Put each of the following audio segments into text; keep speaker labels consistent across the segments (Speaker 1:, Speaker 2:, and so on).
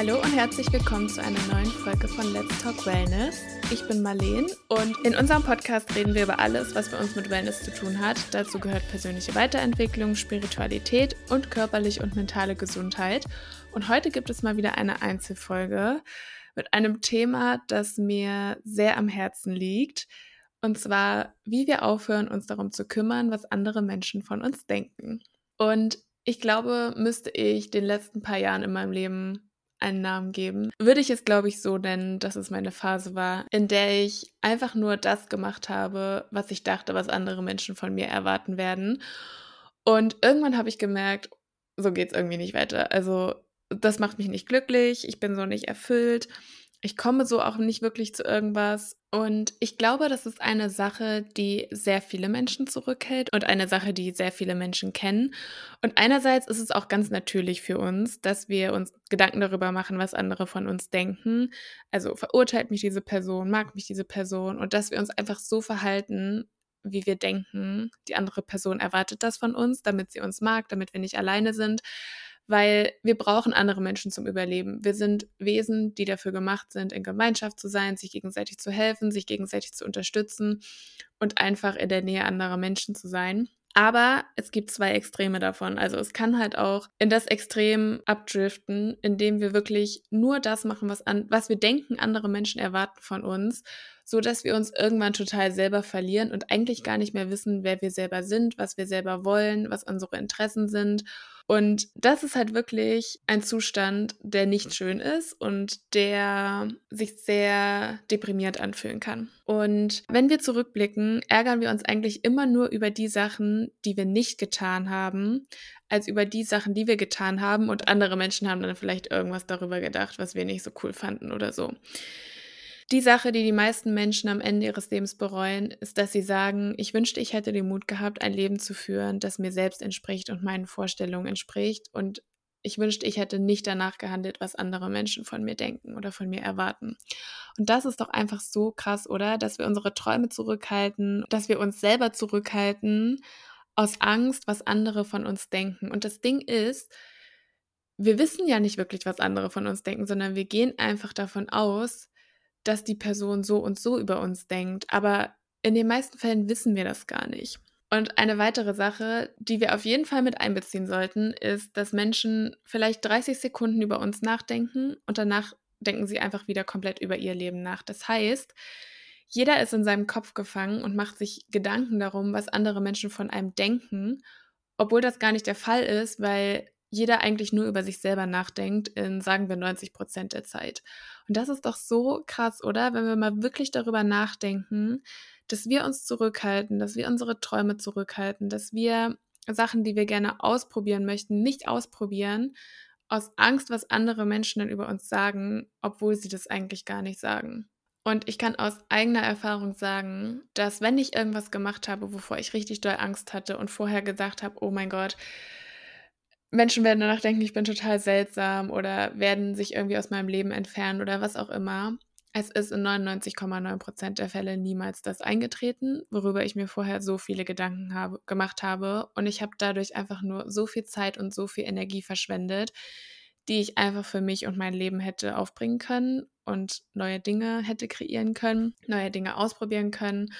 Speaker 1: Hallo und herzlich willkommen zu einer neuen Folge von Let's Talk Wellness. Ich bin Marleen und in unserem Podcast reden wir über alles, was bei uns mit Wellness zu tun hat. Dazu gehört persönliche Weiterentwicklung, Spiritualität und körperliche und mentale Gesundheit. Und heute gibt es mal wieder eine Einzelfolge mit einem Thema, das mir sehr am Herzen liegt. Und zwar, wie wir aufhören, uns darum zu kümmern, was andere Menschen von uns denken. Und ich glaube, müsste ich den letzten paar Jahren in meinem Leben einen Namen geben, würde ich es, glaube ich, so nennen, dass es meine Phase war, in der ich einfach nur das gemacht habe, was ich dachte, was andere Menschen von mir erwarten werden. Und irgendwann habe ich gemerkt, so geht es irgendwie nicht weiter. Also das macht mich nicht glücklich, ich bin so nicht erfüllt ich komme so auch nicht wirklich zu irgendwas. Und ich glaube, das ist eine Sache, die sehr viele Menschen zurückhält und eine Sache, die sehr viele Menschen kennen. Und einerseits ist es auch ganz natürlich für uns, dass wir uns Gedanken darüber machen, was andere von uns denken. Also verurteilt mich diese Person, mag mich diese Person und dass wir uns einfach so verhalten, wie wir denken, die andere Person erwartet das von uns, damit sie uns mag, damit wir nicht alleine sind weil wir brauchen andere Menschen zum Überleben. Wir sind Wesen, die dafür gemacht sind, in Gemeinschaft zu sein, sich gegenseitig zu helfen, sich gegenseitig zu unterstützen und einfach in der Nähe anderer Menschen zu sein. Aber es gibt zwei Extreme davon. Also es kann halt auch in das Extrem abdriften, indem wir wirklich nur das machen, was, an, was wir denken, andere Menschen erwarten von uns, so dass wir uns irgendwann total selber verlieren und eigentlich gar nicht mehr wissen, wer wir selber sind, was wir selber wollen, was unsere Interessen sind und das ist halt wirklich ein Zustand, der nicht schön ist und der sich sehr deprimiert anfühlen kann. Und wenn wir zurückblicken, ärgern wir uns eigentlich immer nur über die Sachen, die wir nicht getan haben, als über die Sachen, die wir getan haben. Und andere Menschen haben dann vielleicht irgendwas darüber gedacht, was wir nicht so cool fanden oder so. Die Sache, die die meisten Menschen am Ende ihres Lebens bereuen, ist, dass sie sagen, ich wünschte, ich hätte den Mut gehabt, ein Leben zu führen, das mir selbst entspricht und meinen Vorstellungen entspricht. Und ich wünschte, ich hätte nicht danach gehandelt, was andere Menschen von mir denken oder von mir erwarten. Und das ist doch einfach so krass, oder? Dass wir unsere Träume zurückhalten, dass wir uns selber zurückhalten aus Angst, was andere von uns denken. Und das Ding ist, wir wissen ja nicht wirklich, was andere von uns denken, sondern wir gehen einfach davon aus, dass die Person so und so über uns denkt, aber in den meisten Fällen wissen wir das gar nicht. Und eine weitere Sache, die wir auf jeden Fall mit einbeziehen sollten, ist, dass Menschen vielleicht 30 Sekunden über uns nachdenken und danach denken sie einfach wieder komplett über ihr Leben nach. Das heißt, jeder ist in seinem Kopf gefangen und macht sich Gedanken darum, was andere Menschen von einem denken, obwohl das gar nicht der Fall ist, weil jeder eigentlich nur über sich selber nachdenkt, in sagen wir 90 Prozent der Zeit. Und das ist doch so krass, oder? Wenn wir mal wirklich darüber nachdenken, dass wir uns zurückhalten, dass wir unsere Träume zurückhalten, dass wir Sachen, die wir gerne ausprobieren möchten, nicht ausprobieren, aus Angst, was andere Menschen dann über uns sagen, obwohl sie das eigentlich gar nicht sagen. Und ich kann aus eigener Erfahrung sagen, dass wenn ich irgendwas gemacht habe, wovor ich richtig doll Angst hatte und vorher gesagt habe, oh mein Gott, Menschen werden danach denken, ich bin total seltsam oder werden sich irgendwie aus meinem Leben entfernen oder was auch immer. Es ist in 99,9 Prozent der Fälle niemals das eingetreten, worüber ich mir vorher so viele Gedanken habe, gemacht habe. Und ich habe dadurch einfach nur so viel Zeit und so viel Energie verschwendet, die ich einfach für mich und mein Leben hätte aufbringen können und neue Dinge hätte kreieren können, neue Dinge ausprobieren können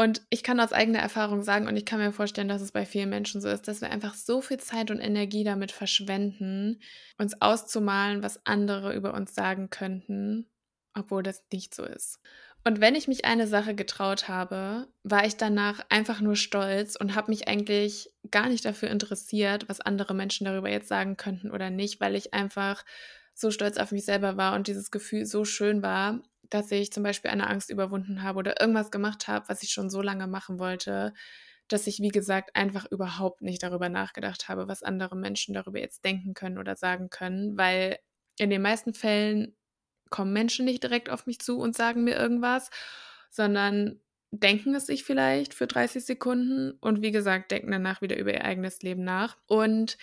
Speaker 1: und ich kann aus eigener Erfahrung sagen, und ich kann mir vorstellen, dass es bei vielen Menschen so ist, dass wir einfach so viel Zeit und Energie damit verschwenden, uns auszumalen, was andere über uns sagen könnten, obwohl das nicht so ist. Und wenn ich mich eine Sache getraut habe, war ich danach einfach nur stolz und habe mich eigentlich gar nicht dafür interessiert, was andere Menschen darüber jetzt sagen könnten oder nicht, weil ich einfach so stolz auf mich selber war und dieses Gefühl so schön war, dass ich zum Beispiel eine Angst überwunden habe oder irgendwas gemacht habe, was ich schon so lange machen wollte, dass ich, wie gesagt, einfach überhaupt nicht darüber nachgedacht habe, was andere Menschen darüber jetzt denken können oder sagen können, weil in den meisten Fällen kommen Menschen nicht direkt auf mich zu und sagen mir irgendwas, sondern denken es sich vielleicht für 30 Sekunden und wie gesagt, denken danach wieder über ihr eigenes Leben nach. Und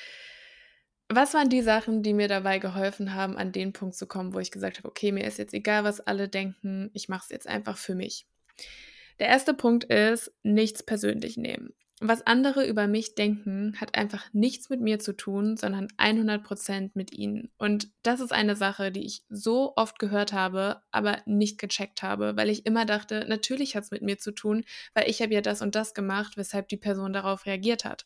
Speaker 1: was waren die Sachen, die mir dabei geholfen haben, an den Punkt zu kommen, wo ich gesagt habe, okay, mir ist jetzt egal, was alle denken, ich mache es jetzt einfach für mich. Der erste Punkt ist, nichts persönlich nehmen. was andere über mich denken, hat einfach nichts mit mir zu tun, sondern 100% mit ihnen. Und das ist eine Sache, die ich so oft gehört habe, aber nicht gecheckt habe, weil ich immer dachte, natürlich hat es mit mir zu tun, weil ich habe ja das und das gemacht, weshalb die Person darauf reagiert hat.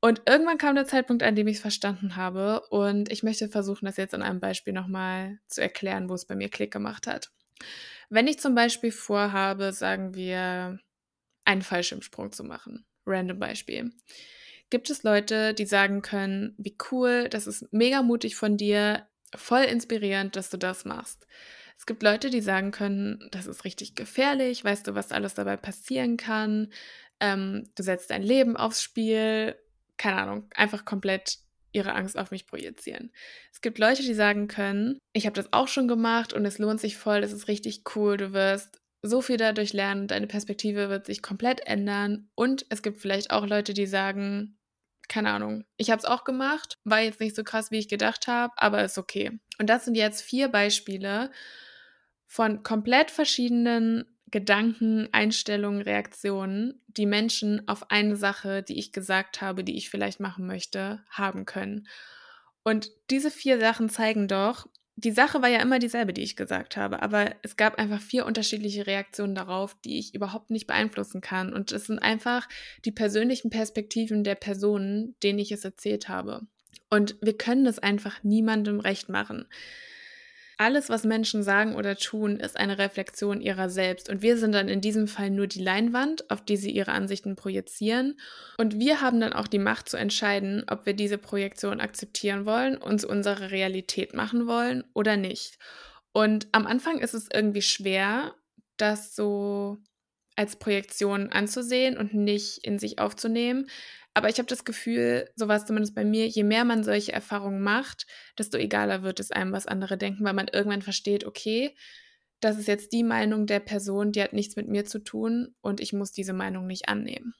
Speaker 1: Und irgendwann kam der Zeitpunkt, an dem ich es verstanden habe. Und ich möchte versuchen, das jetzt an einem Beispiel nochmal zu erklären, wo es bei mir Klick gemacht hat. Wenn ich zum Beispiel vorhabe, sagen wir, einen Fallschirmsprung zu machen, random Beispiel, gibt es Leute, die sagen können, wie cool, das ist mega mutig von dir, voll inspirierend, dass du das machst. Es gibt Leute, die sagen können, das ist richtig gefährlich, weißt du, was alles dabei passieren kann, ähm, du setzt dein Leben aufs Spiel, keine Ahnung, einfach komplett ihre Angst auf mich projizieren. Es gibt Leute, die sagen können, ich habe das auch schon gemacht und es lohnt sich voll, es ist richtig cool, du wirst so viel dadurch lernen, deine Perspektive wird sich komplett ändern und es gibt vielleicht auch Leute, die sagen, keine Ahnung, ich habe es auch gemacht, war jetzt nicht so krass, wie ich gedacht habe, aber ist okay. Und das sind jetzt vier Beispiele von komplett verschiedenen Gedanken, Einstellungen, Reaktionen, die Menschen auf eine Sache, die ich gesagt habe, die ich vielleicht machen möchte, haben können. Und diese vier Sachen zeigen doch, die Sache war ja immer dieselbe, die ich gesagt habe, aber es gab einfach vier unterschiedliche Reaktionen darauf, die ich überhaupt nicht beeinflussen kann. Und es sind einfach die persönlichen Perspektiven der Personen, denen ich es erzählt habe. Und wir können es einfach niemandem recht machen. Alles, was Menschen sagen oder tun, ist eine Reflexion ihrer selbst. Und wir sind dann in diesem Fall nur die Leinwand, auf die sie ihre Ansichten projizieren. Und wir haben dann auch die Macht zu entscheiden, ob wir diese Projektion akzeptieren wollen, uns unsere Realität machen wollen oder nicht. Und am Anfang ist es irgendwie schwer, das so als Projektion anzusehen und nicht in sich aufzunehmen. Aber ich habe das Gefühl, so war es zumindest bei mir, je mehr man solche Erfahrungen macht, desto egaler wird es einem, was andere denken, weil man irgendwann versteht, okay, das ist jetzt die Meinung der Person, die hat nichts mit mir zu tun und ich muss diese Meinung nicht annehmen.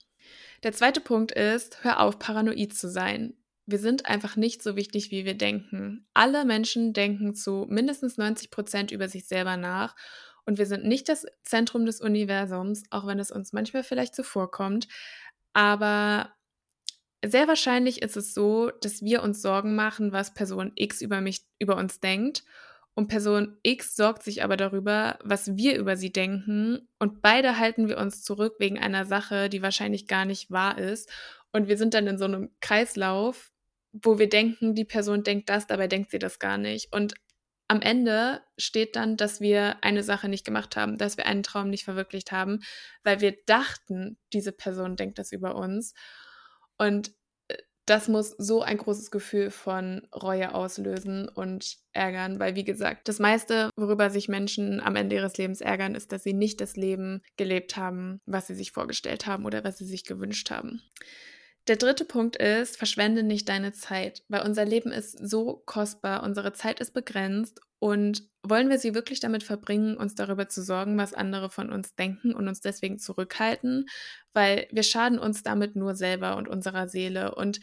Speaker 1: Der zweite Punkt ist, hör auf, paranoid zu sein. Wir sind einfach nicht so wichtig, wie wir denken. Alle Menschen denken zu mindestens 90 Prozent über sich selber nach und wir sind nicht das Zentrum des Universums, auch wenn es uns manchmal vielleicht so vorkommt. Aber sehr wahrscheinlich ist es so, dass wir uns Sorgen machen, was Person X über mich, über uns denkt. Und Person X sorgt sich aber darüber, was wir über sie denken. Und beide halten wir uns zurück wegen einer Sache, die wahrscheinlich gar nicht wahr ist. Und wir sind dann in so einem Kreislauf, wo wir denken, die Person denkt das, dabei denkt sie das gar nicht. Und am Ende steht dann, dass wir eine Sache nicht gemacht haben, dass wir einen Traum nicht verwirklicht haben, weil wir dachten, diese Person denkt das über uns. Und äh, das muss so ein großes Gefühl von Reue auslösen und ärgern, weil wie gesagt, das meiste, worüber sich Menschen am Ende ihres Lebens ärgern, ist, dass sie nicht das Leben gelebt haben, was sie sich vorgestellt haben oder was sie sich gewünscht haben. Der dritte Punkt ist, verschwende nicht deine Zeit, weil unser Leben ist so kostbar, unsere Zeit ist begrenzt und wollen wir sie wirklich damit verbringen, uns darüber zu sorgen, was andere von uns denken und uns deswegen zurückhalten, weil wir schaden uns damit nur selber und unserer Seele und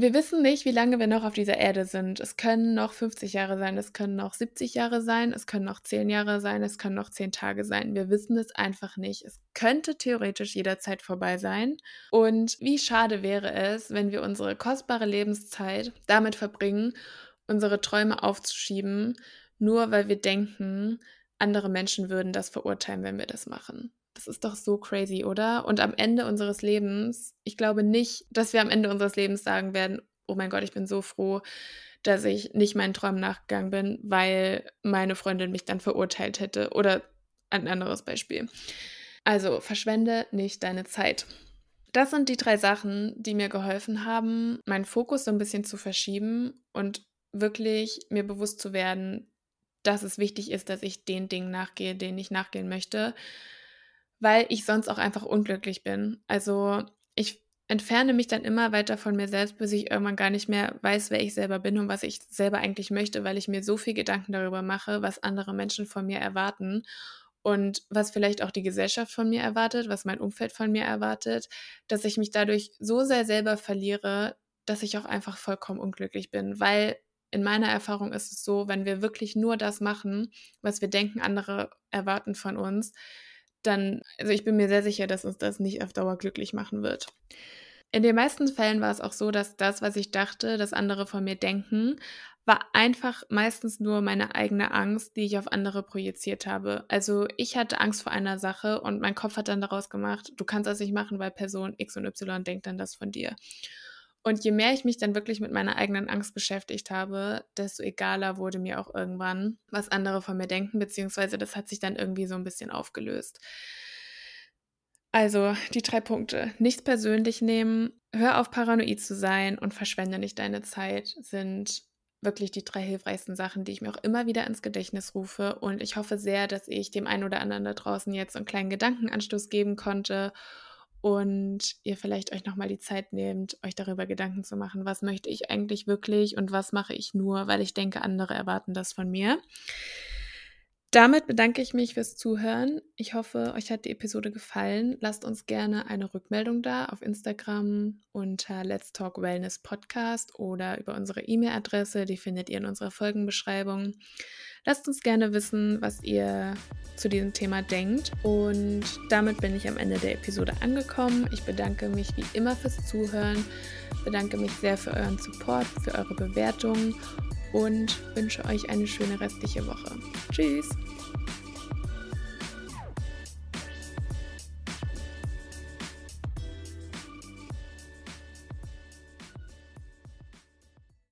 Speaker 1: wir wissen nicht, wie lange wir noch auf dieser Erde sind. Es können noch 50 Jahre sein, es können noch 70 Jahre sein, es können noch 10 Jahre sein, es können noch 10 Tage sein. Wir wissen es einfach nicht. Es könnte theoretisch jederzeit vorbei sein. Und wie schade wäre es, wenn wir unsere kostbare Lebenszeit damit verbringen, unsere Träume aufzuschieben, nur weil wir denken, andere Menschen würden das verurteilen, wenn wir das machen. Das ist doch so crazy, oder? Und am Ende unseres Lebens, ich glaube nicht, dass wir am Ende unseres Lebens sagen werden, oh mein Gott, ich bin so froh, dass ich nicht meinen Träumen nachgegangen bin, weil meine Freundin mich dann verurteilt hätte. Oder ein anderes Beispiel. Also verschwende nicht deine Zeit. Das sind die drei Sachen, die mir geholfen haben, meinen Fokus so ein bisschen zu verschieben und wirklich mir bewusst zu werden, dass es wichtig ist, dass ich den Dingen nachgehe, denen ich nachgehen möchte, weil ich sonst auch einfach unglücklich bin. Also ich entferne mich dann immer weiter von mir selbst, bis ich irgendwann gar nicht mehr weiß, wer ich selber bin und was ich selber eigentlich möchte, weil ich mir so viel Gedanken darüber mache, was andere Menschen von mir erwarten und was vielleicht auch die Gesellschaft von mir erwartet, was mein Umfeld von mir erwartet, dass ich mich dadurch so sehr selber verliere, dass ich auch einfach vollkommen unglücklich bin, weil in meiner Erfahrung ist es so, wenn wir wirklich nur das machen, was wir denken, andere erwarten von uns, dann, also ich bin mir sehr sicher, dass uns das nicht auf Dauer glücklich machen wird. In den meisten Fällen war es auch so, dass das, was ich dachte, dass andere von mir denken, war einfach meistens nur meine eigene Angst, die ich auf andere projiziert habe. Also ich hatte Angst vor einer Sache und mein Kopf hat dann daraus gemacht, du kannst das nicht machen, weil Person X und Y denkt dann das von dir. Und je mehr ich mich dann wirklich mit meiner eigenen Angst beschäftigt habe, desto egaler wurde mir auch irgendwann, was andere von mir denken, beziehungsweise das hat sich dann irgendwie so ein bisschen aufgelöst. Also die drei Punkte. Nichts persönlich nehmen, hör auf paranoid zu sein und verschwende nicht deine Zeit sind wirklich die drei hilfreichsten Sachen, die ich mir auch immer wieder ins Gedächtnis rufe. Und ich hoffe sehr, dass ich dem einen oder anderen da draußen jetzt einen kleinen Gedankenanstoß geben konnte und ihr vielleicht euch nochmal die Zeit nehmt, euch darüber Gedanken zu machen, was möchte ich eigentlich wirklich und was mache ich nur, weil ich denke, andere erwarten das von mir. Damit bedanke ich mich fürs Zuhören. Ich hoffe, euch hat die Episode gefallen. Lasst uns gerne eine Rückmeldung da auf Instagram unter Let's Talk Wellness Podcast oder über unsere E-Mail-Adresse. Die findet ihr in unserer Folgenbeschreibung. Lasst uns gerne wissen, was ihr zu diesem Thema denkt. Und damit bin ich am Ende der Episode angekommen. Ich bedanke mich wie immer fürs Zuhören, bedanke mich sehr für euren Support, für eure Bewertungen und wünsche euch eine schöne restliche Woche. Tschüss!